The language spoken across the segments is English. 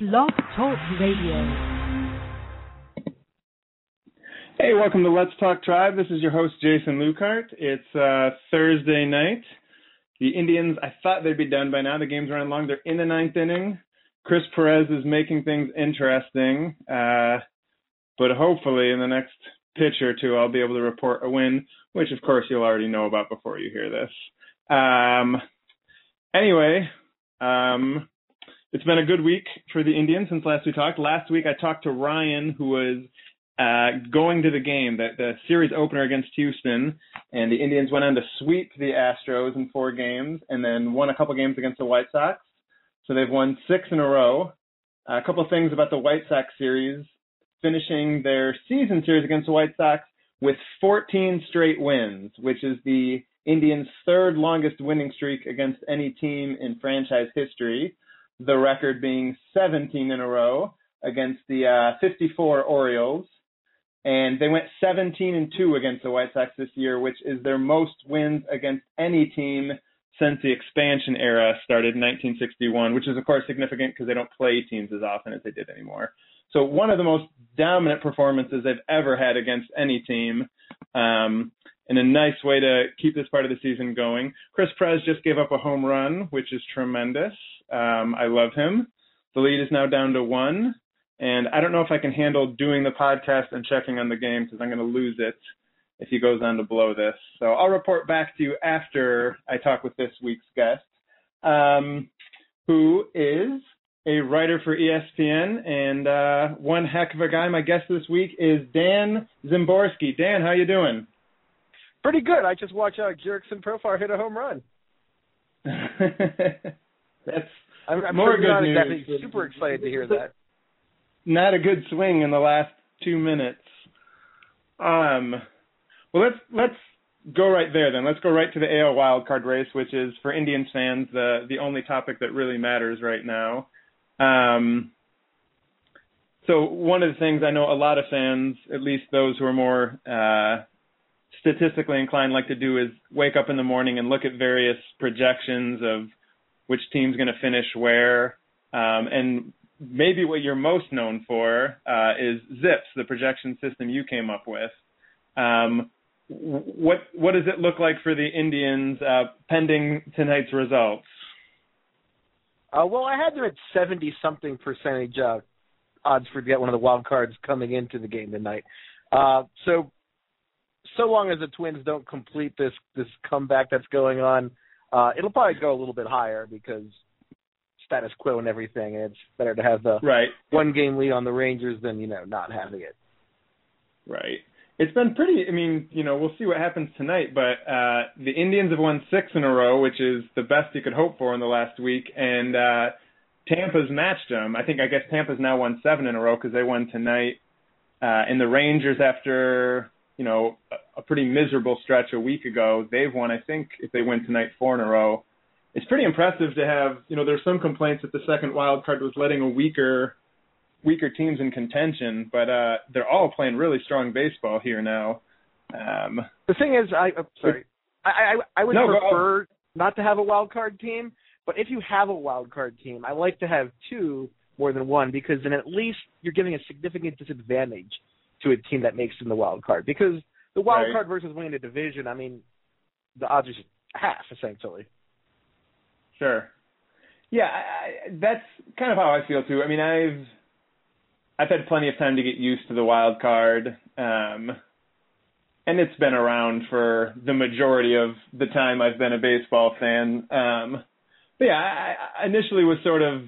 Blog Talk Radio. Hey, welcome to Let's Talk Tribe. This is your host, Jason Lukehart. It's uh, Thursday night. The Indians, I thought they'd be done by now. The game's running long. They're in the ninth inning. Chris Perez is making things interesting. Uh, but hopefully, in the next pitch or two, I'll be able to report a win, which, of course, you'll already know about before you hear this. Um, anyway, um, it's been a good week for the Indians since last we talked. Last week, I talked to Ryan, who was uh, going to the game, the, the series opener against Houston, and the Indians went on to sweep the Astros in four games and then won a couple games against the White Sox. So they've won six in a row. Uh, a couple things about the White Sox series, finishing their season series against the White Sox with 14 straight wins, which is the Indians' third longest winning streak against any team in franchise history. The record being 17 in a row against the uh, 54 Orioles and they went 17 and 2 against the White Sox this year, which is their most wins against any team since the expansion era started in 1961, which is of course significant because they don't play teams as often as they did anymore. So one of the most dominant performances they've ever had against any team, um, and a nice way to keep this part of the season going. Chris Perez just gave up a home run, which is tremendous. Um, I love him. The lead is now down to one. And I don't know if I can handle doing the podcast and checking on the game because I'm going to lose it if he goes on to blow this. So I'll report back to you after I talk with this week's guest, um, who is a writer for ESPN and uh, one heck of a guy. My guest this week is Dan Szymborski. Dan, how you doing? Pretty good. I just watched uh, Jurickson Profar hit a home run. That's I'm, I'm more sure good not news. exactly super excited to hear that. not a good swing in the last two minutes. Um, well, let's let's go right there then. Let's go right to the AL wildcard race, which is for Indians fans the the only topic that really matters right now. Um, so one of the things I know a lot of fans, at least those who are more uh, statistically inclined, like to do is wake up in the morning and look at various projections of which team's going to finish where. Um, and maybe what you're most known for uh, is Zips, the projection system you came up with. Um, what what does it look like for the Indians uh, pending tonight's results? Uh, well, I had them at seventy something percentage uh, odds for get one of the wild cards coming into the game tonight. Uh, so so long as the Twins don't complete this this comeback that's going on, uh, it'll probably go a little bit higher because status quo and everything, and it's better to have the Right, one game lead on the Rangers than you know not having it. right. It's been pretty. I mean, you know, we'll see what happens tonight, but uh, the Indians have won six in a row, which is the best you could hope for in the last week, and uh, Tampa's matched them. I think I guess Tampa's now won seven in a row because they won tonight, uh, and the Rangers after you know a, pretty miserable stretch a week ago, they've won. I think if they win tonight, four in a row. It's pretty impressive to have. You know, there's some complaints that the second wild card was letting a weaker weaker teams in contention, but uh, they're all playing really strong baseball here now. Um, The thing is, I I'm sorry, I I, I would No, prefer not to have a wild card team, but if you have a wild card team, I like to have two more than one because then at least you're giving a significant disadvantage to a team that makes it in the wild card because the wild Right. card versus winning a division, I mean, the odds are just half essentially. Sure. Yeah, I, I, that's kind of how I feel too. I mean, I've I've had plenty of time to get used to the wild card, um, and it's been around for the majority of the time I've been a baseball fan. Um, but yeah, I, I initially was sort of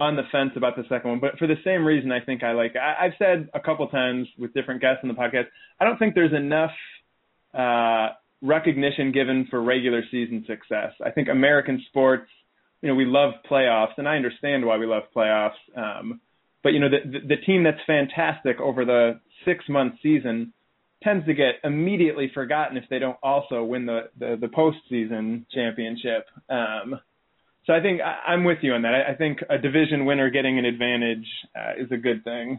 on the fence about the second one, but for the same reason, I think I like. I, I've said a couple times with different guests on the podcast, I don't think there's enough uh, recognition given for regular season success. I think American sports, you know, we love playoffs, and I understand why we love playoffs. Um, but you know, the, the the team that's fantastic over the six month season tends to get immediately forgotten if they don't also win the the, the postseason championship. Um, so I think I, I'm with you on that. I, I think a division winner getting an advantage uh, is a good thing.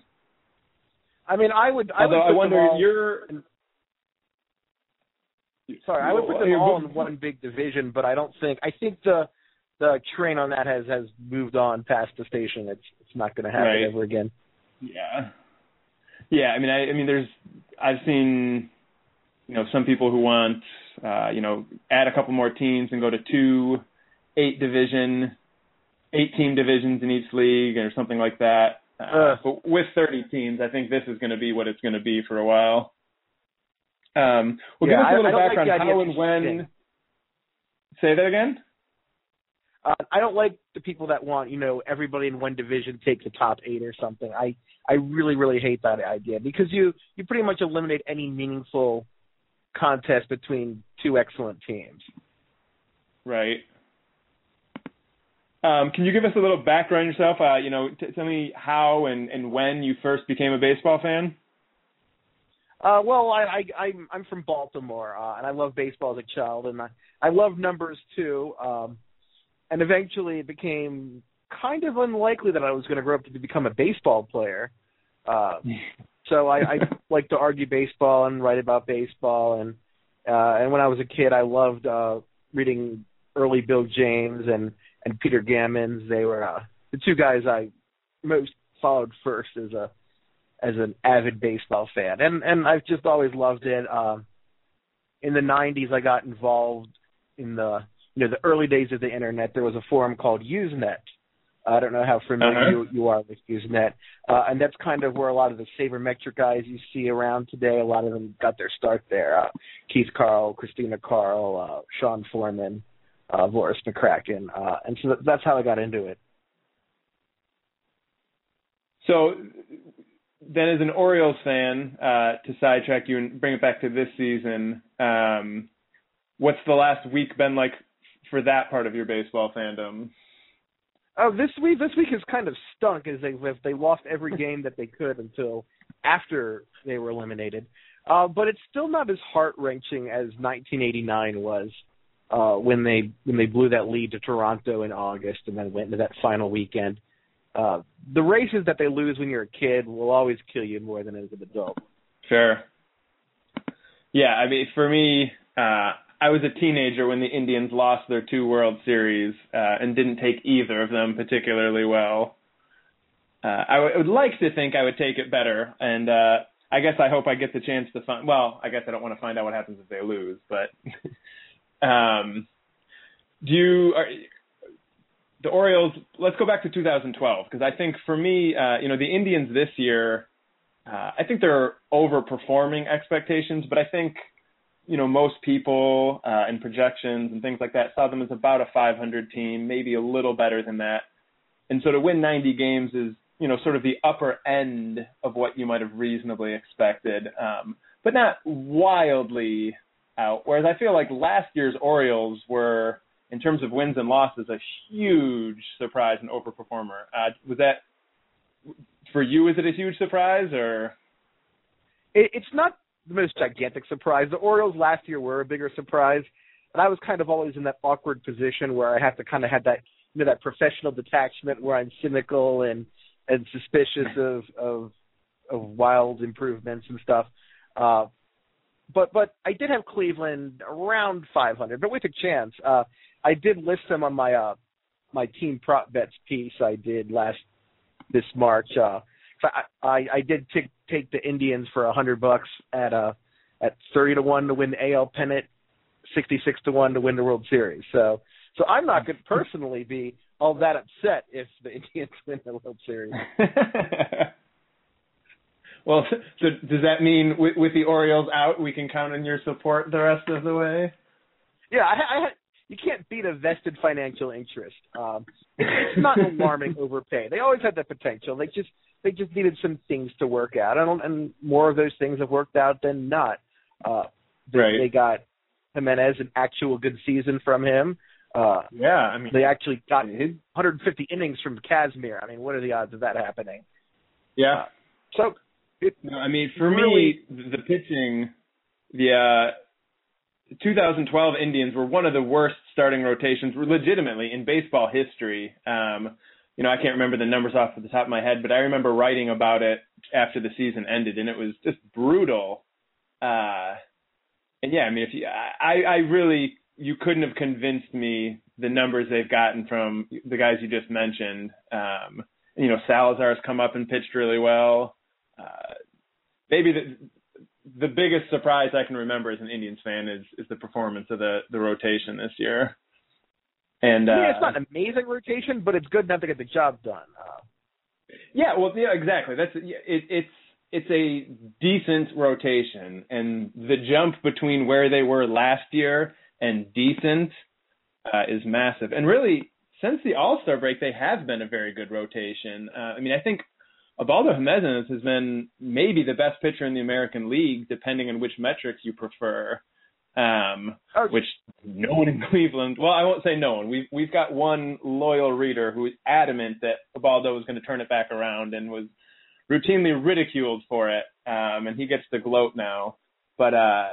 I mean, I would. I Although would I wonder, all, you're Sorry, I would put them all in one big division, but I don't think. I think the the train on that has has moved on past the station. It's it's not going to happen Right. ever again. Yeah. Yeah, I mean I I mean there's I've seen you know some people who want uh you know add a couple more teams and go to two eight division eight team divisions in each league or something like that. Uh, Uh. but with 30 teams, I think this is going to be what it's going to be for a while. Um, well, Yeah, give us I- a little I like background idea how and when. Say that again. Uh, I don't like the people that want you know everybody in one division take the top eight or something. I I really really hate that idea because you you pretty much eliminate any meaningful contest between two excellent teams. Right. Um, can you give us a little background yourself? Uh, you know, t- tell me how and, and when you first became a baseball fan. Uh, well, I, I I'm I'm from Baltimore, uh, and I love baseball as a child, and I I love numbers too. Um, and eventually, it became kind of unlikely that I was going to grow up to become a baseball player. Uh, so I, I like to argue baseball and write about baseball, and uh, and when I was a kid, I loved uh, reading early Bill James and and Peter Gammons. They were uh, the two guys I most followed first as a as an avid baseball fan, and and I've just always loved it. Um, in the '90s, I got involved in the you know the early days of the internet. There was a forum called Usenet. I don't know how familiar Uh-huh. you, you are with Usenet, uh, and that's kind of where a lot of the sabermetric guys you see around today. A lot of them got their start there. Uh, Keith Carl, Christina Kahrl, uh, Sean Foreman, uh, Voros McCracken, uh, and so that, that's how I got into it. So then, as an Orioles fan, uh, to sidetrack you and bring it back to this season, um, what's the last week been like for that part of your baseball fandom? Oh, this week this week has kind of stunk as they they lost every game that they could until after they were eliminated. Uh, but it's still not as heart wrenching as 1989 was uh, when they when they blew that lead to Toronto in August and then went into that final weekend. Uh, the races that they lose when you're a kid will always kill you more than as an adult. Sure. Yeah, I mean, for me, uh, I was a teenager when the Indians lost their two World Series uh, and didn't take either of them particularly well. Uh, I w- would like to think I would take it better, and uh, I guess I hope I get the chance to find. Well, I guess I don't want to find out what happens if they lose, but um, do you? Are, the Orioles. Let's go back to 2012 because I think for me, uh, you know, the Indians this year. Uh, I think they're overperforming expectations, but I think you know most people uh, and projections and things like that saw them as about a 500 team, maybe a little better than that. And so to win 90 games is you know sort of the upper end of what you might have reasonably expected, um, but not wildly out. Whereas I feel like last year's Orioles were, in terms of wins and losses, a huge surprise and overperformer. Uh, was that for you? Is it a huge surprise or? it, it's not the most gigantic surprise. The Orioles last year were a bigger surprise, and I was kind of always in that awkward position where I have to kind of have that you know that professional detachment where I'm cynical and and suspicious of of of wild improvements and stuff. Uh, but but I did have Cleveland around 500, but with a chance. Uh, I did list them on my uh my team prop bets piece I did last this March. Uh, I, I I did take take the Indians for a hundred bucks at uh at thirty to one to win the AL pennant, sixty six to one to win the World Series. So so I'm not going to personally be all that upset if the Indians win the World Series. well, so does that mean with, with the Orioles out, we can count on your support the rest of the way? Yeah, I, I. You can't beat a vested financial interest. Um, it's not an alarming overpay. They always had the potential. They just they just needed some things to work out, and, and more of those things have worked out than not. Uh, they, Right. they got Jimenez an actual good season from him. Uh, Yeah, I mean, they actually got his, 150 innings from Kazmir. I mean, what are the odds of that happening? yeah. So it, No, I mean, for Really- me, the pitching, the uh, 2012 Indians were one of the worst starting rotations, legitimately in baseball history. Um, you know, I can't remember the numbers off the top of my head, but I remember writing about it after the season ended, and it was just brutal. Uh, and yeah, I mean, if you, I, I really, you couldn't have convinced me the numbers they've gotten from the guys you just mentioned. Um, you know, Salazar's come up and pitched really well. Uh, maybe the the biggest surprise I can remember as an Indians fan is is the performance of the the rotation this year. And uh, yeah, it's not an amazing rotation, but it's good enough to get the job done. Uh, yeah, well, yeah, exactly. That's it, it's it's a decent rotation, and the jump between where they were last year and decent uh, is massive. And really, since the All Star break, they have been a very good rotation. Uh, I mean, I think Ubaldo Jimenez has been maybe the best pitcher in the American League, depending on which metrics you prefer. Um, oh. which no one in Cleveland. Well, I won't say no one. We've we've got one loyal reader who is adamant that Ubaldo was going to turn it back around and was routinely ridiculed for it. Um, and he gets to gloat now. But uh,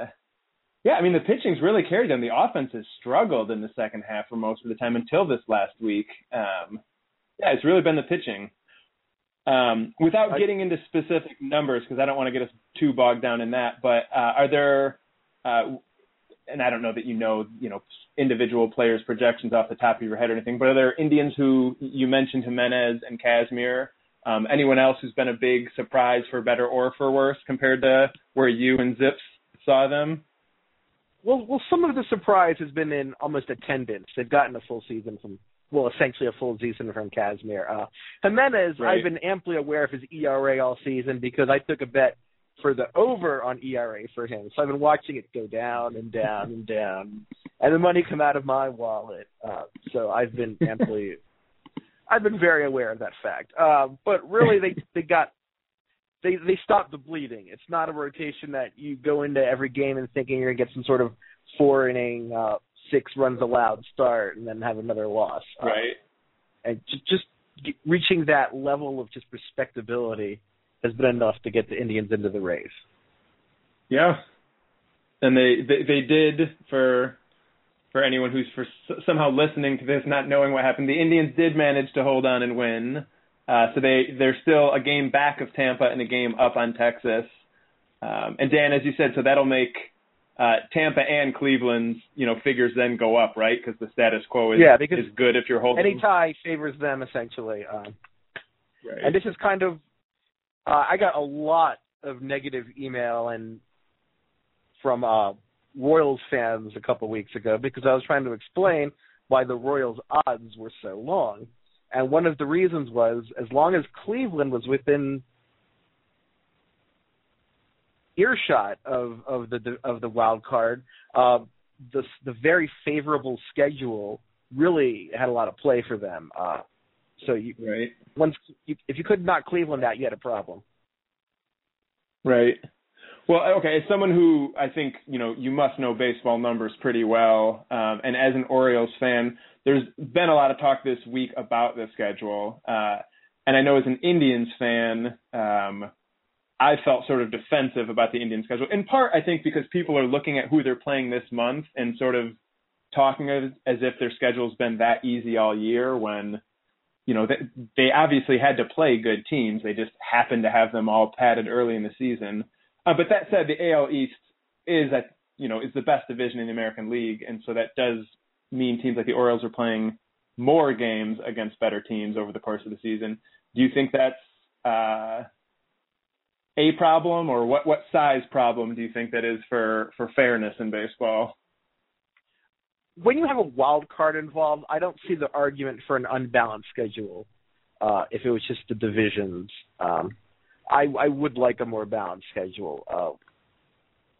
yeah, I mean the pitching's really carried them. The offense has struggled in the second half for most of the time until this last week. Um, yeah, it's really been the pitching. Um, without getting into specific numbers, because I don't want to get us too bogged down in that, but uh, are there, uh, and I don't know that you know, you know, individual players' projections off the top of your head or anything, but are there Indians who you mentioned Jimenez and Kazmir? Um, anyone else who's been a big surprise for better or for worse compared to where you and Zips saw them? Well, well, some of the surprise has been in almost attendance. They've gotten a full season from, well, essentially a full season from Kazmir. Uh, Jimenez, right. I've been amply aware of his ERA all season because I took a bet for the over on ERA for him. So I've been watching it go down and down and down, and the money come out of my wallet. Uh, so I've been amply, I've been very aware of that fact. Uh, but really, they they got they they stop the bleeding. It's not a rotation that you go into every game and thinking you're gonna get some sort of four inning, uh, six runs allowed start and then have another loss. Uh, right. and just, just reaching that level of just respectability has been enough to get the Indians into the race. Yeah, and they they, they did for for anyone who's for somehow listening to this, not knowing what happened. The Indians did manage to hold on and win. Uh, so they they're still a game back of Tampa and a game up on Texas. Um, and Dan, as you said, so that'll make uh, Tampa and Cleveland's you know figures then go up, right? Because the status quo is yeah, because is good if you're holding. Any tie favors them essentially. Um, right. And this is kind of uh, I got a lot of negative email and from uh, Royals fans a couple weeks ago because I was trying to explain why the Royals odds were so long. And one of the reasons was as long as Cleveland was within earshot of of the of the wild card, uh, the the very favorable schedule really had a lot of play for them. Uh, so you right once you, if you could knock Cleveland out, you had a problem. Right. Well, okay, as someone who I think you know you must know baseball numbers pretty well, um, and as an Orioles fan, there's been a lot of talk this week about the schedule, uh, and I know as an Indians fan, um, I felt sort of defensive about the Indian schedule. In part, I think because people are looking at who they're playing this month and sort of talking as, as if their schedule's been that easy all year when you know, they, they obviously had to play good teams. They just happened to have them all padded early in the season. Uh, but that said, the AL East is at you know is the best division in the American League, and so that does mean teams like the Orioles are playing more games against better teams over the course of the season. Do you think that's uh, a problem, or what what size problem do you think that is for for fairness in baseball? when you have a wild card involved, I don't see the argument for an unbalanced schedule. Uh, if it was just the divisions, um, I, I would like a more balanced schedule. Uh,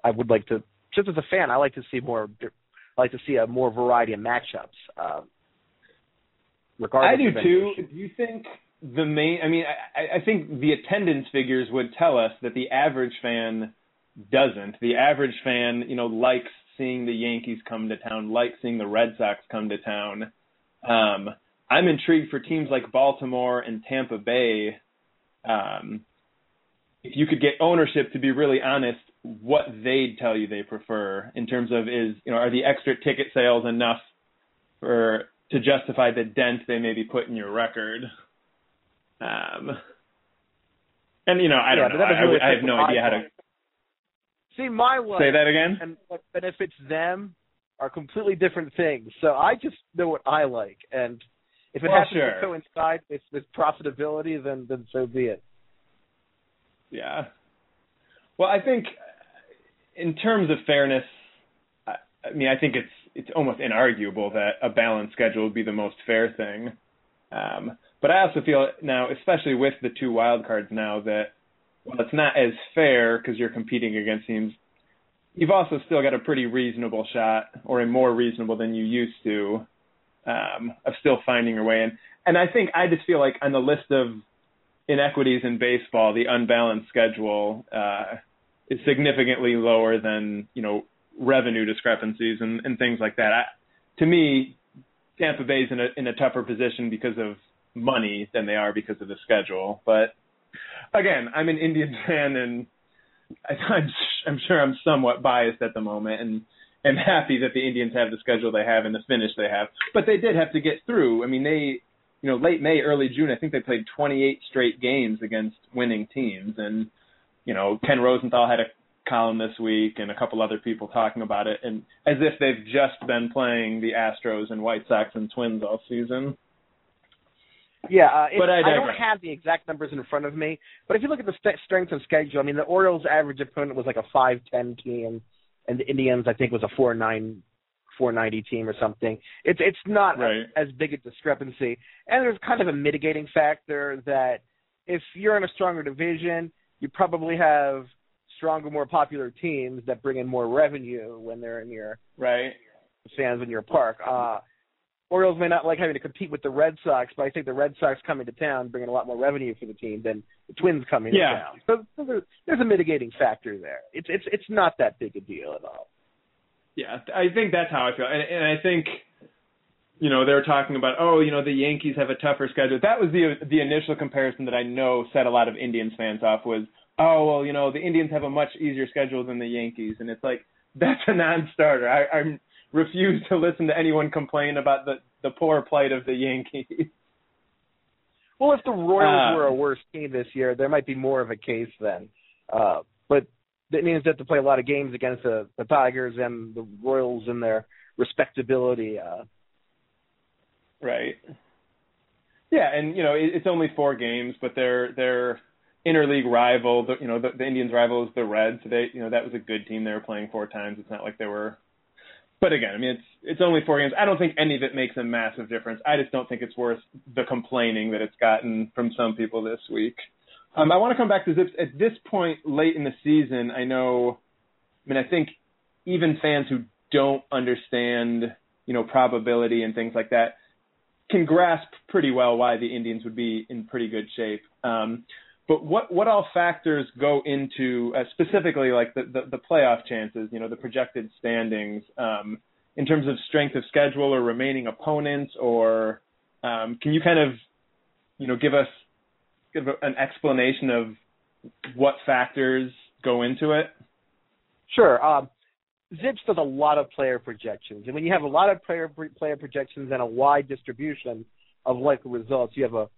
I would like to, just as a fan, I like to see more. I like to see a more variety of matchups. Uh, regardless I do too. Do you think the main? I mean, I, I think the attendance figures would tell us that the average fan doesn't. The average fan, you know, likes seeing the Yankees come to town, likes seeing the Red Sox come to town. Um, I'm intrigued for teams like Baltimore and Tampa Bay. Um, if you could get ownership to be really honest, what they'd tell you they prefer in terms of is you know are the extra ticket sales enough for to justify the dent they maybe put in your record? Um, and you know I don't yeah, know. I, really I, I have no idea how to See, my one. Say that again. And what benefits them are completely different things. So I just know what I like, and if it Well, happens sure. to coincide with, with profitability, then then so be it. Yeah. Well, I think in terms of fairness, I, I mean, I think it's it's almost inarguable that a balanced schedule would be the most fair thing. Um, but I also feel now, especially with the two wild cards now, that well, it's not as fair because you're competing against teams. You've also still got a pretty reasonable shot, or a more reasonable than you used to, um, of still finding your way in. And I think I just feel like on the list of inequities in baseball, the unbalanced schedule uh, is significantly lower than you know revenue discrepancies and, and things like that. I, to me, Tampa Bay's in a in a tougher position because of money than they are because of the schedule. But again, I'm an Indians fan, and I, I'm I'm sure I'm somewhat biased at the moment, and am happy that the Indians have the schedule they have and the finish they have. But they did have to get through. I mean, they you know, late May, early June, I think they played 28 straight games against winning teams. And, you know, Ken Rosenthal had a column this week and a couple other people talking about it, and as if they've just been playing the Astros and White Sox and Twins all season. Yeah, uh, But I I, don't have the exact numbers in front of me, but if you look at the st- strength of schedule, I mean, the Orioles' average opponent was like a five ten team, and the Indians, I think, was a four nine four ninety team or something. It's it's not Right. as big a discrepancy, and there's kind of a mitigating factor that if you're in a stronger division, you probably have stronger, more popular teams that bring in more revenue when they're in your Right. fans in your park. Uh, Orioles may not like having to compete with the Red Sox, but I think the Red Sox coming to town bringing a lot more revenue for the team than the Twins coming Yeah. to town. So, so there's, a mitigating factor there. It's it's it's not that big a deal at all. Yeah, I think that's how I feel, and, and I think, you know, they're talking about, oh, you know, the Yankees have a tougher schedule. That was the the initial comparison that I know set a lot of Indians fans off was, oh, well, you know, the Indians have a much easier schedule than the Yankees, and it's like that's a non-starter. I, I refuse to listen to anyone complain about the the poor plight of the Yankees. Well, if the Royals Uh, were a worse team this year, there might be more of a case then. Uh, but that means they have to play a lot of games against the, the Tigers and the Royals in their respectability. Uh, Right. Yeah, and you know it, it's only four games, but their their interleague rival, the, you know the, the Indians' rival is the Reds. So they, you know, that was a good team they were playing four times. It's not like they were. But again, I mean, it's it's only four games. I don't think any of it makes a massive difference. I just don't think it's worth the complaining that it's gotten from some people this week. Um, I want to come back to Zips. At this point, late in the season, I know. I mean, I think even fans who don't understand, you know, probability and things like that can grasp pretty well why the Indians would be in pretty good shape. Um, but what what all factors go into uh, specifically like the, the the playoff chances? You know, the projected standings um, in terms of strength of schedule or remaining opponents, or um, can you kind of you know give us give an explanation of what factors go into it? Sure. Um, Zips does a lot of player projections, and when you have a lot of player player projections and a wide distribution of likely results, you have a, a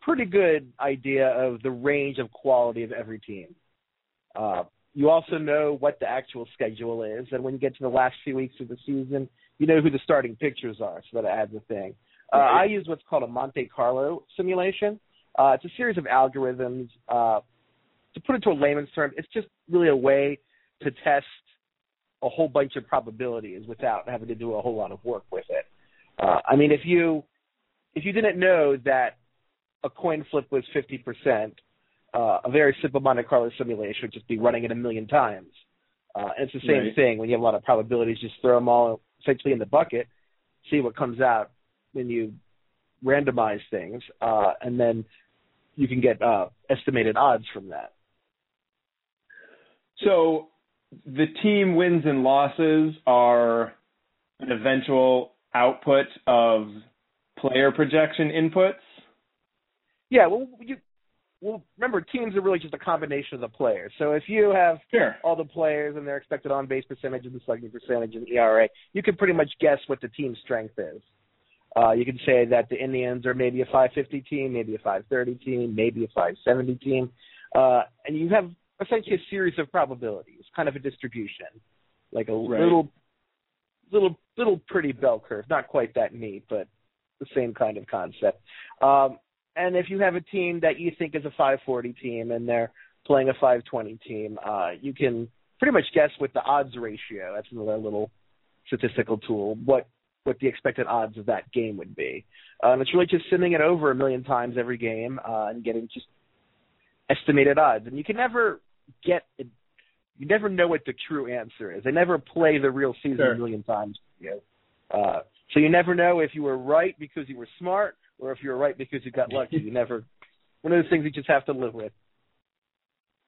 pretty good idea of the range of quality of every team. Uh, you also know what the actual schedule is, and when you get to the last few weeks of the season, you know who the starting pitchers are, so that adds a thing. Uh, I use what's called a Monte Carlo simulation. Uh, it's a series of algorithms. Uh, to put it to a layman's term, it's just really a way to test a whole bunch of probabilities without having to do a whole lot of work with it. Uh, I mean, if you if you didn't know that a coin flip was fifty percent, uh, a very simple Monte Carlo simulation would just be running it a million times. Uh, and it's the same Right. thing when you have a lot of probabilities. Just throw them all essentially in the bucket, see what comes out when you randomize things, uh, and then you can get uh, estimated odds from that. So the team wins and losses are an eventual output of player projection inputs. Yeah, well, you well remember teams are really just a combination of the players. So if you have Sure. all the players and their expected on base percentage and the slugging percentage and ERA, you can pretty much guess what the team's strength is. Uh, you can say that the Indians are maybe a 550 team, maybe a 530 team, maybe a 570 team, uh, and you have essentially a series of probabilities, kind of a distribution, like a Right. little little little pretty bell curve. Not quite that neat, but the same kind of concept. Um, and if you have a team that you think is a 540 team and they're playing a 520 team, uh, you can pretty much guess with the odds ratio. That's another little statistical tool. What what the expected odds of that game would be. Uh, and it's really just sending it over a million times every game uh, and getting just estimated odds. And you can never get you never know what the true answer is. They never play the real season Sure. a million times. You know? uh, so you never know if you were right because you were smart or if you're right because you got lucky. You never. One of those things you just have to live with.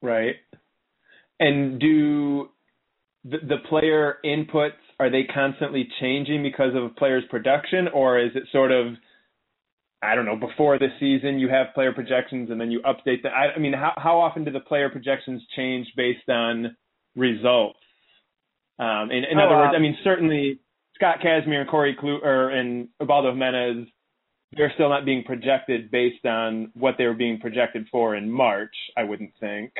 Right. And do the, the player inputs are they constantly changing because of a player's production, or is it sort of I don't know before the season you have player projections and then you update them? I, I mean, how how often do the player projections change based on results? Um, in, in Oh, other words, uh, I mean certainly Scott Kazmir and Corey Kluber and Ubaldo Jimenez, they're still not being projected based on what they were being projected for in March. I wouldn't think.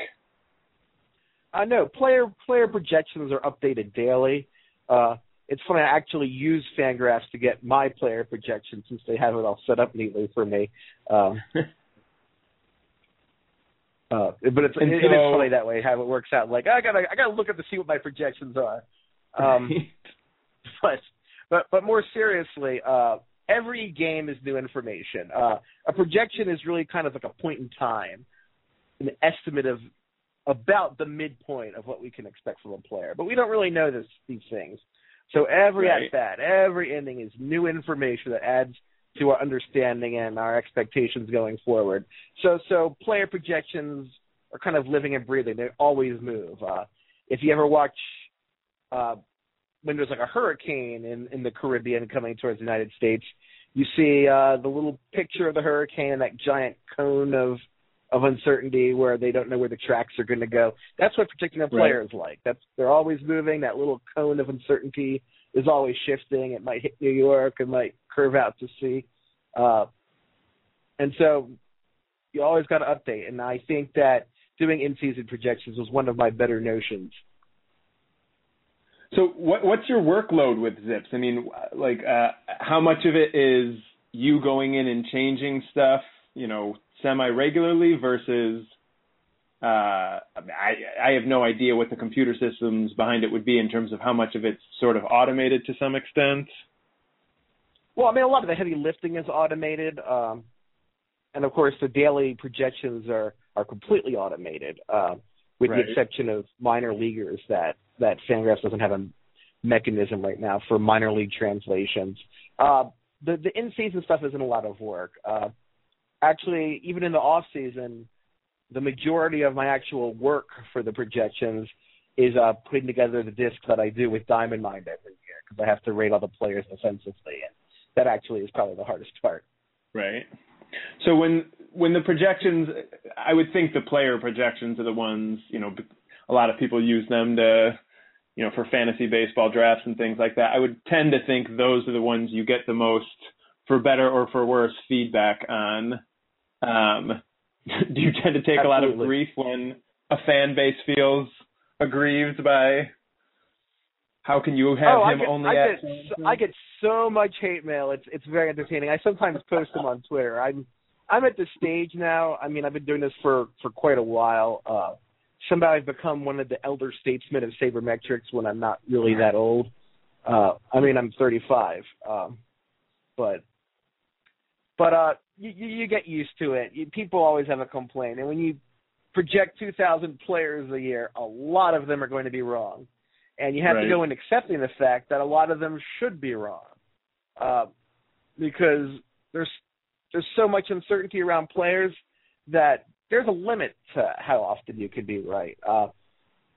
I know player player projections are updated daily. Uh, it's funny. I actually use Fangraphs to get my player projections since they have it all set up neatly for me. Um, uh, but it's it, it is funny that way how it works out. Like I gotta I gotta look up to see what my projections are. Um, but but but more seriously, uh, every game is new information. Uh, a projection is really kind of like a point in time, an estimate of about the midpoint of what we can expect from a player. But we don't really know this these things. So every Right. at bat, every inning is new information that adds to our understanding and our expectations going forward. So so player projections are kind of living and breathing. They always move. Uh, if you ever watch uh, when there's like a hurricane in, in the Caribbean coming towards the United States, you see uh, the little picture of the hurricane and that giant cone of of uncertainty where they don't know where the tracks are going to go. That's what predicting a player is like. That's they're always moving. That little cone of uncertainty is always shifting. It might hit New York. It might curve out to sea. Uh, and so you always got to update. And I think that doing in-season projections was one of my better notions. So what what's your workload with Zips? I mean, like uh, how much of it is you going in and changing stuff, you know, semi regularly versus uh, I I have no idea what the computer systems behind it would be in terms of how much of it's sort of automated to some extent. Well, I mean, a lot of the heavy lifting is automated, um, and of course, the daily projections are are completely automated, uh, with Right. the exception of minor leaguers that that Fangraphs doesn't have a mechanism right now for minor league translations. Uh, the the in season stuff isn't a lot of work. Uh, actually, even in the off season, the majority of my actual work for the projections is uh, putting together the disc that I do with Diamond Mind every year because I have to rate all the players defensively, and that actually is probably the hardest part. Right. So when when the projections, I would think the player projections are the ones you know. A lot of people use them to, you know, for fantasy baseball drafts and things like that. I would tend to think those are the ones you get the most, for better or for worse, feedback on. Um, do you tend to take a lot of grief when a fan base feels aggrieved by? How can you have oh, him I get, only I at? get, so, I get so much hate mail. It's it's very entertaining. I sometimes post them on Twitter. I'm I'm at the stage now. I mean, I've been doing this for for quite a while. Uh, somehow I've become one of the elder statesmen of sabermetrics when I'm not really that old. Uh, I mean, I'm 35, um, but but uh, you, you get used to it. You, people always have a complaint, and when you project 2,000 players a year, a lot of them are going to be wrong, and you have Right. to go in accepting the fact that a lot of them should be wrong, uh, because there's there's so much uncertainty around players that there's a limit to how often you could be right. Uh,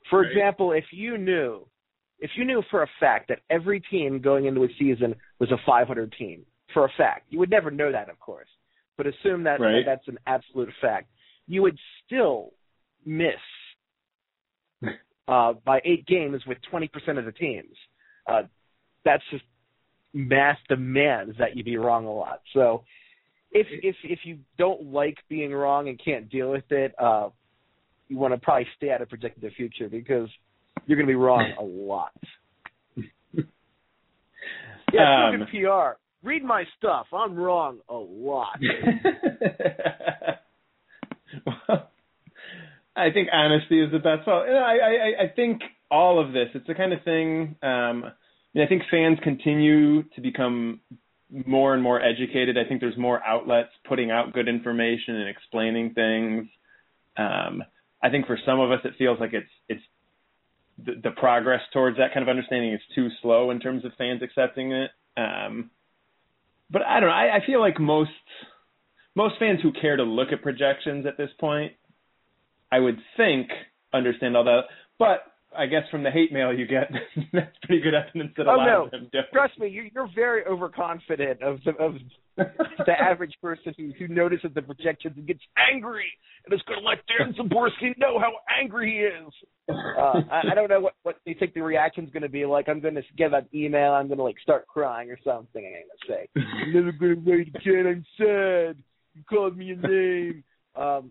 for Right. example, if you knew if you knew for a fact that every team going into a season was a 500 team, for a fact, you would never know that, of course, but assume that, Right. that that's an absolute fact, you would still miss uh, by eight games with 20% of the teams. Uh, that's just math demands that you be wrong a lot. So if if if you don't like being wrong and can't deal with it, uh, you want to probably stay out of predicting the future because you're going to be wrong a lot. Yeah, Um, PR. Read my stuff. I'm wrong a lot. well, I think honesty is the best. Well, I, I, I think all of this, it's the kind of thing, um, I, mean, I think fans continue to become more and more educated. I think there's more outlets putting out good information and explaining things. Um, I think for some of us, it feels like it's, it's, the, the progress towards that kind of understanding is too slow in terms of fans accepting it. Um, but I don't know. I, I feel like most most fans who care to look at projections at this point, I would think understand all that. But I guess from the hate mail you get, that's pretty good evidence that a Oh, lot no. of them don't. Trust me, you're, you're very overconfident of the, of the average person who, who notices the projections and gets angry and is going to let Darren Szymborski know how angry he is. Uh, I, I don't know what what they think the reaction's going to be like. I'm going to get an email. I'm going to like start crying or something. I'm going to say, I'm never going to write again. I'm sad. You called me a name. Um,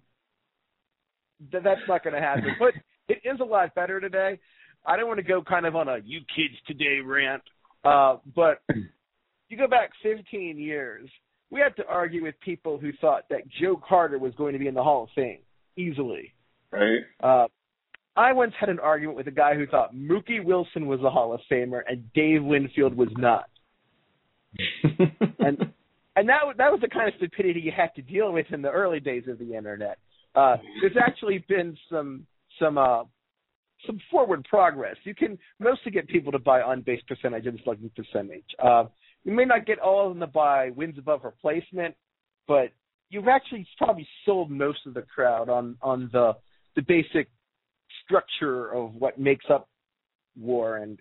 th- that's not going to happen. But it is a lot better today. I don't want to go kind of on a "you kids today" rant, uh, but you go back 15 years. We had to argue with people who thought that Joe Carter was going to be in the Hall of Fame easily. Right. Uh, I once had an argument with a guy who thought Mookie Wilson was a Hall of Famer and Dave Winfield was not. and and that that was the kind of stupidity you had to deal with in the early days of the internet. Uh, there's actually been some some uh, some forward progress. You can mostly get people to buy on base percentage and slugging percentage. Uh, you may not get all of them to buy wins above replacement, but you've actually probably sold most of the crowd on on the the basic structure of what makes up war and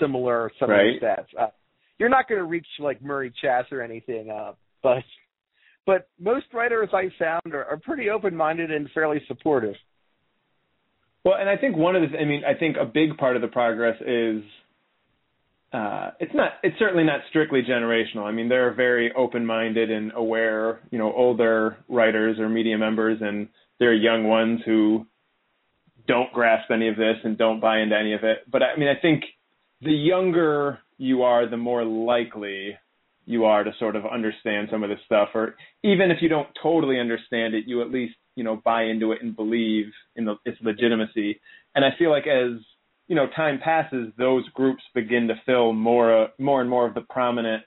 similar similar Right. stats. Uh, you're not going to reach like Murray Chass or anything, uh, but but most writers I found are, are pretty open minded and fairly supportive. Well, and I think one of the, I mean, I think a big part of the progress is, uh, it's not, it's certainly not strictly generational. I mean, there are very open-minded and aware, you know, older writers or media members, and there are young ones who don't grasp any of this and don't buy into any of it. But I mean, I think the younger you are, the more likely you are to sort of understand some of this stuff, or even if you don't totally understand it, you at least you know buy into it and believe in the, its legitimacy. And I feel like as you know time passes, those groups begin to fill more uh, more and more of the prominent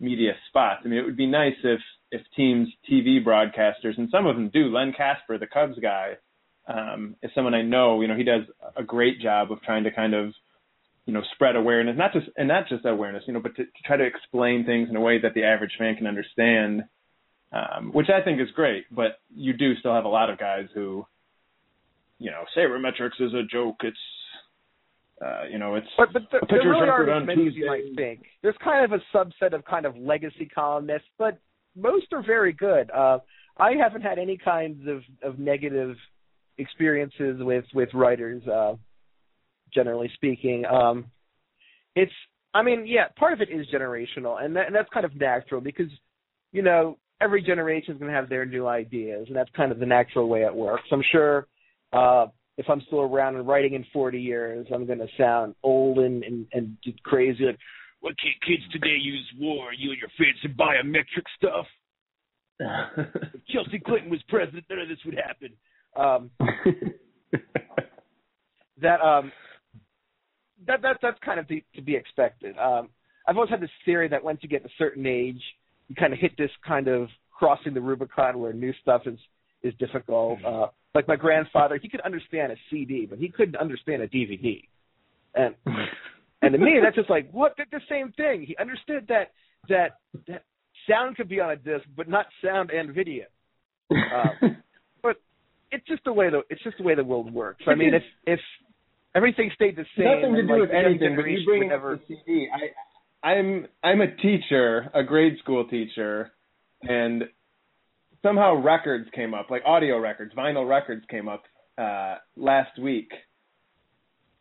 media spots. I mean, it would be nice if if teams TV broadcasters and some of them do. Len Kasper, the Cubs guy, um, is someone I know. You know, he does a great job of trying to kind of you know spread awareness, not just and not just awareness, you know, but to, to try to explain things in a way that the average fan can understand, um, which I think is great. But you do still have a lot of guys who, you know, sabermetrics is a joke. It's uh, you know, it's But but there, there really aren't as many as you might think. There's kind of a subset of kind of legacy columnists, but most are very good. Uh, I haven't had any kinds of, of negative experiences with with writers. Uh, generally speaking, um, it's. I mean, yeah, part of it is generational, and, that, and that's kind of natural because, you know, every generation is going to have their new ideas, and that's kind of the natural way it works. I'm sure uh, if I'm still around and writing in 40 years, I'm going to sound old and, and, and crazy. Like, what can't kids today use war? You and your fancy biometric stuff. If Chelsea Clinton was president, none of this would happen. Um, that um, that that that's kind of to, to be expected. Um, I've always had this theory that once you get a certain age, you kind of hit this kind of crossing the Rubicon where new stuff is is difficult. Uh, like my grandfather, he could understand a CD, but he couldn't understand a DVD. And and to me, that's just like what? They're the same thing. He understood that that that sound could be on a disc, but not sound and video. Uh, but it's just the way the it's just the way the world works. I mean, if if everything stayed the same, Nothing to do like, with anything, but you bring up the CD. I, I'm I'm a teacher, a grade school teacher, and somehow records came up, like audio records, vinyl records came up uh, last week,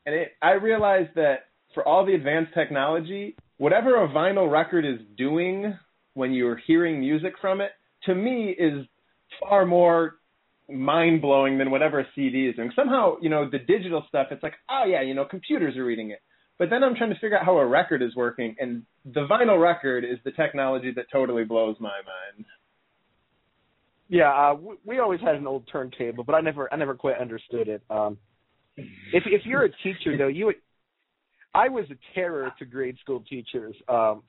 and it, I realized that for all the advanced technology, whatever a vinyl record is doing when you're hearing music from it, to me is far more mind blowing than whatever a CD is doing. Somehow, you know, the digital stuff, it's like, oh yeah, you know, computers are reading it. But then I'm trying to figure out how a record is working, and the vinyl record is the technology that totally blows my mind. Yeah, uh, we, we always had an old turntable, but I never I never quite understood it. Um, if if you're a teacher though, you would, I was a terror to grade school teachers. Um,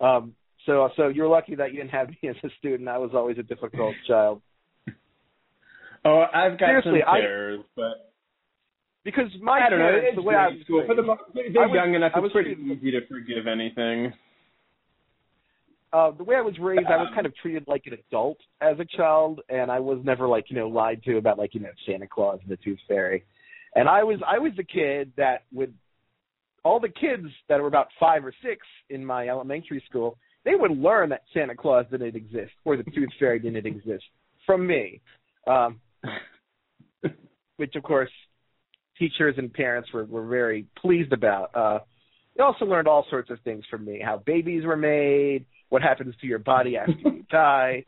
um, so so you're lucky that you didn't have me as a student. I was always a difficult child. Oh, I've got Seriously, some I- but Because my I don't know. It's the way I was school. For the they're I was- young enough. It's pretty easy to forgive anything. uh, the way I was raised, I was Um, kind of treated like an adult as a child, and I was never like you know lied to about like you know Santa Claus and the Tooth Fairy, and I was I was the kid that would all the kids that were about five or six in my elementary school, they would learn that Santa Claus didn't exist or the Tooth Fairy didn't exist from me, um, which of course teachers and parents were were very pleased about. Uh, they also learned all sorts of things from me: how babies were made, what happens to your body after you die,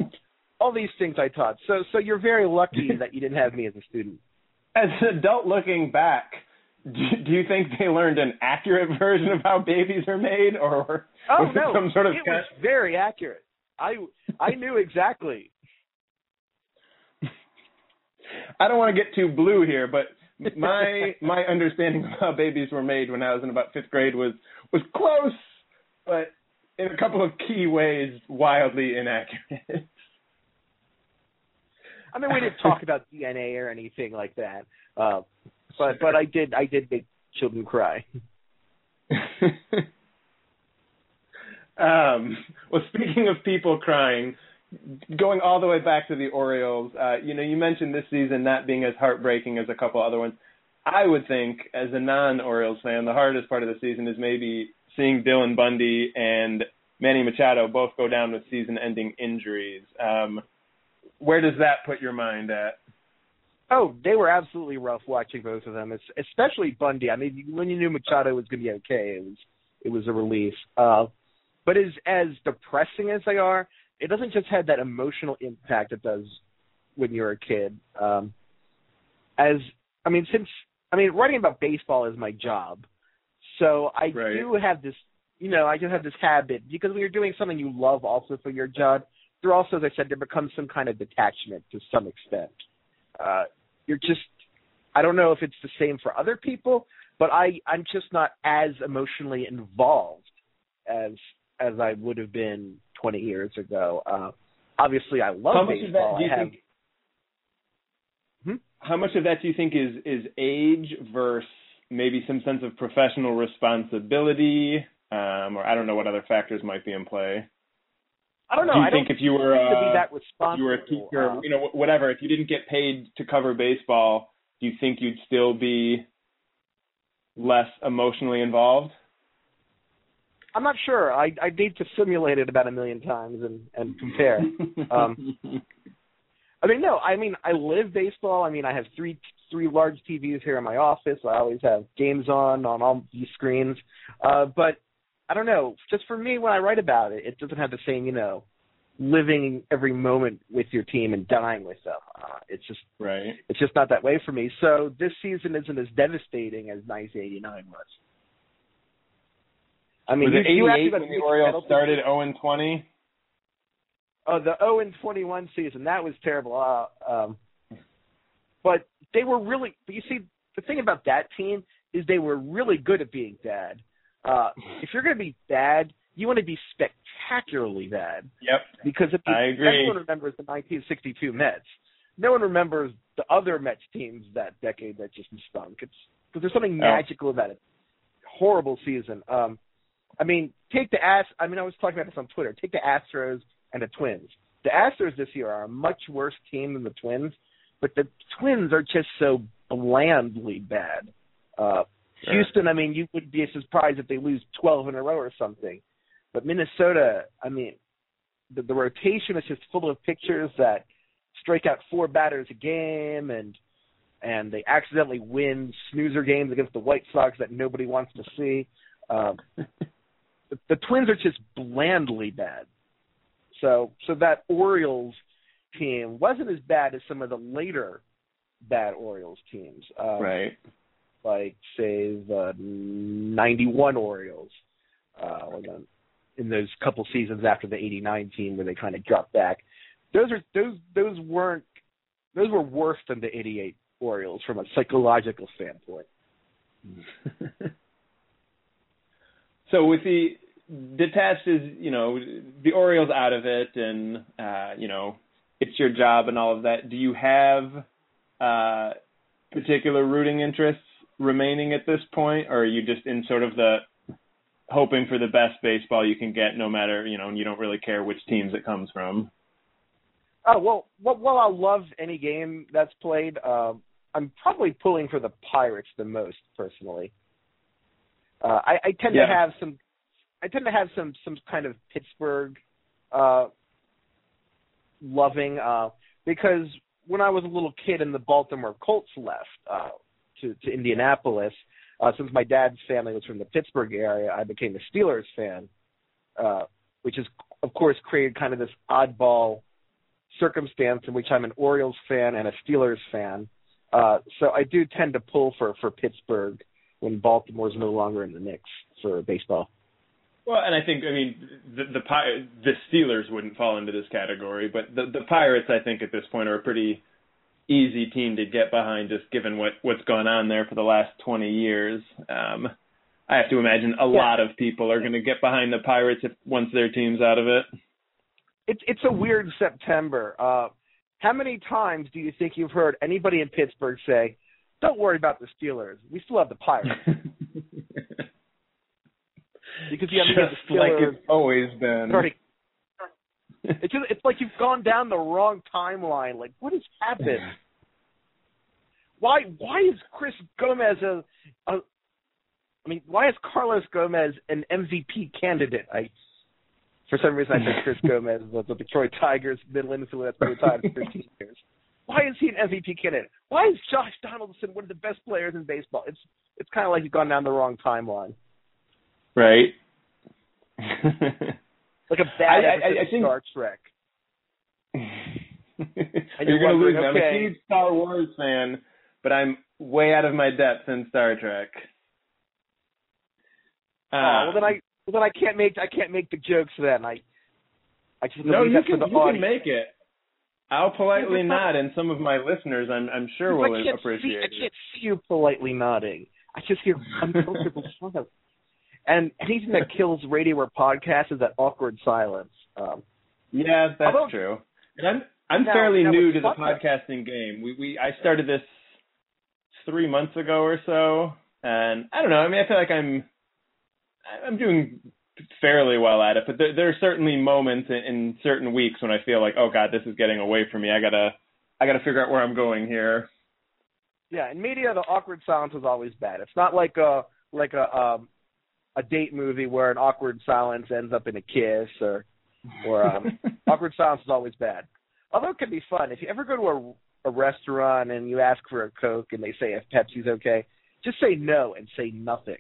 all these things I taught. So, so you're very lucky that you didn't have me as a student. As an adult looking back, do, do you think they learned an accurate version of how babies are made, or Oh was it no, some sort of it was very accurate. I I knew exactly. I don't want to get too blue here, but my my understanding of how babies were made when I was in about fifth grade was was close, but in a couple of key ways wildly inaccurate. I mean, we didn't talk about DNA or anything like that. Uh, but but I did I did make children cry. um, well, speaking of people crying, going all the way back to the Orioles, uh, you know, you mentioned this season not being as heartbreaking as a couple other ones. I would think, as a non-Orioles fan, the hardest part of the season is maybe seeing Dylan Bundy and Manny Machado both go down with season-ending injuries. Um, where does that put your mind at? Oh, they were absolutely rough watching both of them, es- especially Bundy. I mean, when you knew Machado was going to be okay, it was it was a relief. Uh, but as as depressing as they are, it doesn't just have that emotional impact it does when you're a kid. Um, as I mean, since I mean, writing about baseball is my job, so I Right. do have this. You know, I just have this habit because when you're doing something you love also for your job, there also, as I said, there becomes some kind of detachment to some extent. Uh, you're just I don't know if it's the same for other people, but I I'm just not as emotionally involved as as I would have been 20 years ago. Uh, obviously, I love How much of baseball. that do you I have, think? Hmm? How much of that do you think is is age versus maybe some sense of professional responsibility, um, or I don't know what other factors might be in play? I don't know. do you I think don't if you were uh, be that if you were a teacher, Uh, you know, whatever, if you didn't get paid to cover baseball, do you think you'd still be less emotionally involved? I'm not sure. I I need to simulate it about a million times and and compare. Um, I mean, no. I mean, I live baseball. I mean, I have three three large TVs here in my office. I always have games on on all these screens. Uh, but I don't know. Just for me, when I write about it, it doesn't have the same, you know, living every moment with your team and dying with them. Uh, it's just right. it's just not that way for me. So this season isn't as devastating as 1989 was. I mean, was it you, asked 88 about when the Orioles started 0 and 20? Oh, the 0 and 21 season that was terrible. Uh, um, but they were really. But you see, the thing about that team is they were really good at being bad. Uh, if you're going to be bad, you want to be spectacularly bad Yep. because if you, I agree. everyone remembers the 1962 Mets, no one remembers the other Mets teams that decade that just stunk. It's because there's something Oh. magical about it. Horrible season. Um, I mean, take the Ast. I mean, I was talking about this on Twitter. Take the Astros and the Twins. The Astros this year are a much worse team than the Twins, but the Twins are just so blandly bad. Uh, Sure. Houston, I mean, you would be surprised if they lose 12 in a row or something. But Minnesota, I mean, the, the rotation is just full of pitchers that strike out four batters a game, and and they accidentally win snoozer games against the White Sox that nobody wants to see. Um, the, the Twins are just blandly bad. So so that Orioles team wasn't as bad as some of the later bad Orioles teams. Um, Right. like say the '91 Orioles, uh, in those couple seasons after the '89 team where they kind of dropped back. Those are those those weren't those were worse than the '88 Orioles from a psychological standpoint. so with the detached is you know the Orioles out of it, and uh, you know it's your job and all of that. Do you have uh, particular rooting interests remaining at this point, or are you just in sort of the hoping for the best baseball you can get, no matter you know, and you don't really care which teams it comes from? Oh well, well, well I love any game that's played. Um, I'm probably pulling for the Pirates the most personally. Uh, I, I tend yeah. to have some I tend to have some some kind of Pittsburgh uh, loving uh, because when I was a little kid and the Baltimore Colts left uh, to to Indianapolis, uh, since my dad's family was from the Pittsburgh area, I became a Steelers fan, uh, which has of course created kind of this oddball circumstance in which I'm an Orioles fan and a Steelers fan. Uh, so I do tend to pull for for Pittsburgh when Baltimore's no longer in the mix for baseball. Well, and I think I mean the the the Steelers wouldn't fall into this category, but the the Pirates I think at this point are a pretty easy team to get behind, just given what what's gone on there for the last 20 years. Um, I have to imagine a yeah. lot of people are going to get behind the Pirates if once their team's out of it. It's it's a weird September. Uh, how many times do you think you've heard anybody in Pittsburgh say, "Don't worry about the Steelers. We still have the Pirates." because you have just the like it's always been. It's just, it's like you've gone down the wrong timeline. Like what has happened? Why why is Chris Gomez a, a I mean, why is Carlos Gomez an MVP candidate? I for some reason I think Chris Gomez was the Detroit Tigers middle infielder that's been retired for 15 years. Why is he an MVP candidate? Why is Josh Donaldson one of the best players in baseball? It's it's kind of like you've gone down the wrong timeline. Right. Like a bad I- I- I think- Star Trek. you're, going to lose me. I'm a huge Star Wars fan, but I'm way out of my depth in Star Trek. Oh, Uh, well then I well then I can't make I can't make the jokes then. I I just no, you can you can make it. I'll politely nod, and some of my listeners, I'm I'm sure, will can't appreciate see, I it. can't see you politely nodding. I just hear uncomfortable silence. And anything that kills radio or podcast is that awkward silence. Um, Yeah, that's Although- true. And I'm I'm Now- fairly now new to the podcast- podcasting game. We we I started this three months ago or so, and I don't know. I mean, I feel like I'm I'm doing fairly well at it, but there, there are certainly moments in, in certain weeks when I feel like, oh god, this is getting away from me. I gotta I gotta figure out where I'm going here. yeah, in media the awkward silence is always bad. It's not like a like a um a date movie where an awkward silence ends up in a kiss or or um awkward silence is always bad. Although it can be fun. If you ever go to a, a restaurant and you ask for a Coke and they say if Pepsi's okay, just say no and say nothing.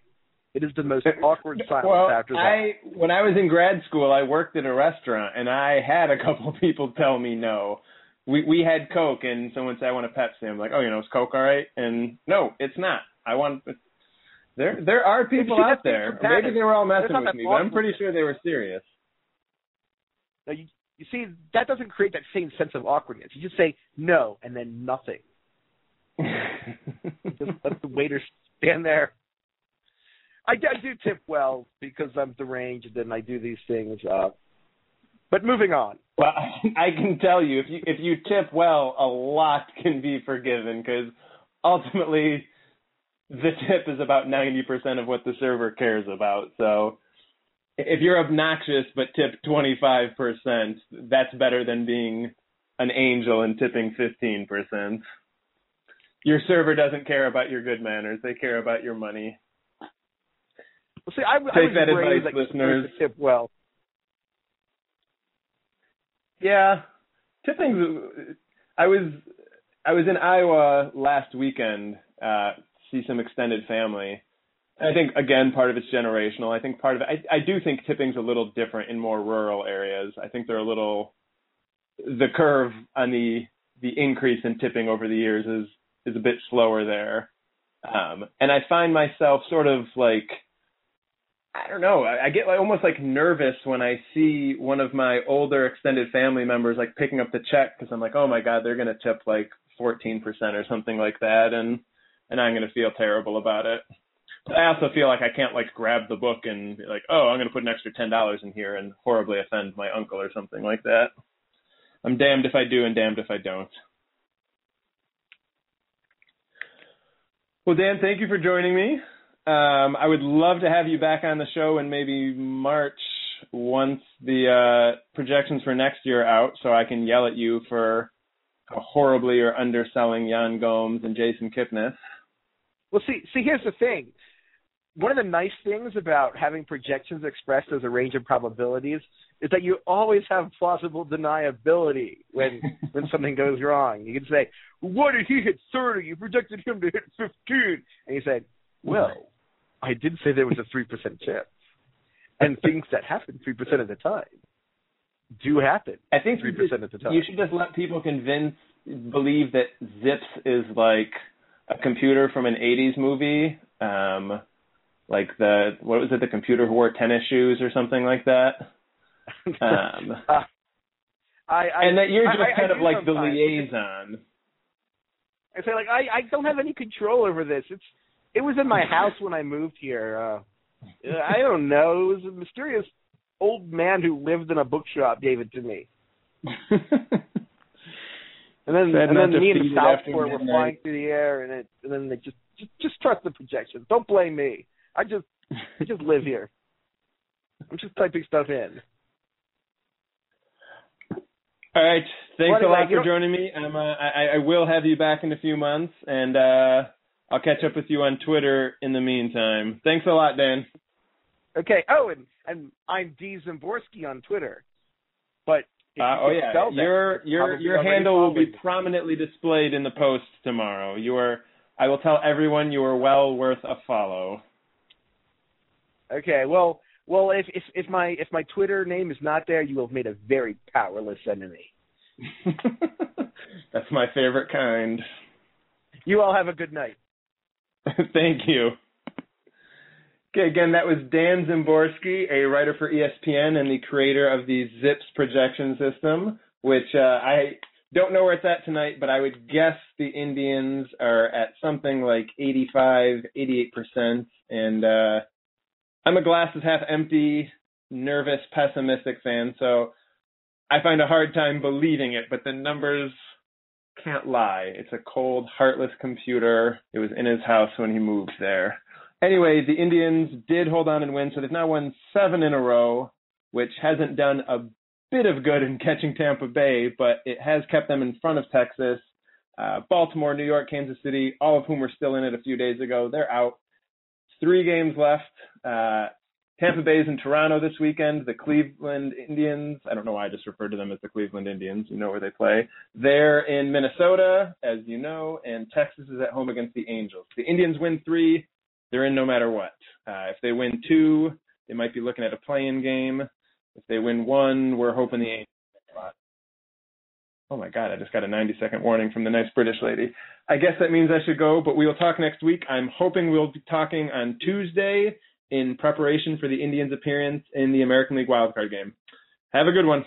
It is the most eh, awkward silence well, after that. I when I was in grad school, I worked at a restaurant, and I had a couple people tell me no. We we had Coke, and someone said I want a Pepsi. I'm like, oh, you know, is Coke all right? And no, it's not. I want. There there are people out there. Maybe they were all messing with me, but I'm pretty sure they were serious. Now, you, you see, that doesn't create that same sense of awkwardness. You just say no and then nothing. Just let the waiter stand there. I, I do tip well because I'm deranged and I do these things. Uh, but moving on. Well, I can tell you if you if you tip well, a lot can be forgiven because ultimately the tip is about ninety percent of what the server cares about. So if you're obnoxious but tip twenty five percent, that's better than being an angel and tipping fifteen percent. Your server doesn't care about your good manners; they care about your money. Well, see, I, I Take was that raised advice, supposed listeners. tip well. Yeah, tipping's. I was I was in Iowa last weekend. Uh, see some extended family. I think again part of it's generational. I think part of it. I, I do think tipping's a little different in more rural areas. I think they're a little. The curve on the the increase in tipping over the years is is a bit slower there. Um, and I find myself sort of like, I don't know, I, I get like almost like nervous when I see one of my older extended family members like picking up the check because I'm like, oh my god, they're gonna tip like 14% or something like that, and and I'm gonna feel terrible about it. But I also feel like I can't like grab the book and be like, oh, I'm gonna put an extra ten dollars in here and horribly offend my uncle or something like that. I'm damned if I do and damned if I don't. Well, Dan, thank you for joining me. Um, I would love to have you back on the show in maybe March once the uh, projections for next year are out, so I can yell at you for how horribly you're underselling Yan Gomes and Jason Kipnis. Well, see, see, here's the thing. One of the nice things about having projections expressed as a range of probabilities is that you always have plausible deniability when when something goes wrong. You can say, "What did he hit 30? You projected him to hit 15," and you said, "Well, I did say there was a three percent chance." And things that happen three percent of the time do happen. I think three percent of the time. You should just let people convince, believe that ZiPS is like a computer from an '80s movie, um, like the what was it, the computer who wore tennis shoes or something like that. Um, uh, I, I, and that you're just I, kind of like the liaison. I say like I I don't have any control over this. It's it was in my house when I moved here. Uh I don't know. It was a mysterious old man who lived in a bookshop gave it to me. And then Said and then me and Southport were flying through the air and it and then they just just, just trust the projections. Don't blame me. I just I just live here. I'm just typing stuff in. All right. Thanks Well, a lot for joining me. I'm, uh, I, I will have you back in a few months, and uh, I'll catch up with you on Twitter in the meantime. Thanks a lot, Dan. Okay. Oh, and and I'm D Szymborski on Twitter. But Uh, oh yeah, that, your your your handle will be prominently displayed in the post tomorrow. You are. I will tell everyone you are well worth a follow. Okay, well, well, if if if my if my Twitter name is not there, you have made a very powerless enemy. That's my favorite kind. You all have a good night. Thank you. Okay, again, that was Dan Szymborski, a writer for ESPN and the creator of the ZiPS projection system, which uh, I don't know where it's at tonight, but I would guess the Indians are at something like 85, 88%. And uh, I'm a glass is half empty, nervous, pessimistic fan, so I find a hard time believing it, but the numbers can't lie. It's a cold, heartless computer. It was in his house when he moved there. Anyway, the Indians did hold on and win, so they've now won seven in a row, which hasn't done a bit of good in catching Tampa Bay, but it has kept them in front of Texas. Uh, Baltimore, New York, Kansas City, all of whom were still in it a few days ago, they're out. Three games left. Uh, Tampa Bay's in Toronto this weekend. The Cleveland Indians, I don't know why I just referred to them as the Cleveland Indians. You know where they play. They're in Minnesota, as you know, and Texas is at home against the Angels. The Indians win three, they're in no matter what. Uh, if they win two, they might be looking at a play-in game. If they win one, we're hoping the Angels. Oh my God! I just got a 90-second warning from the nice British lady. I guess that means I should go, but we will talk next week. I'm hoping we'll be talking on Tuesday in preparation for the Indians' appearance in the American League wildcard game. Have a good one.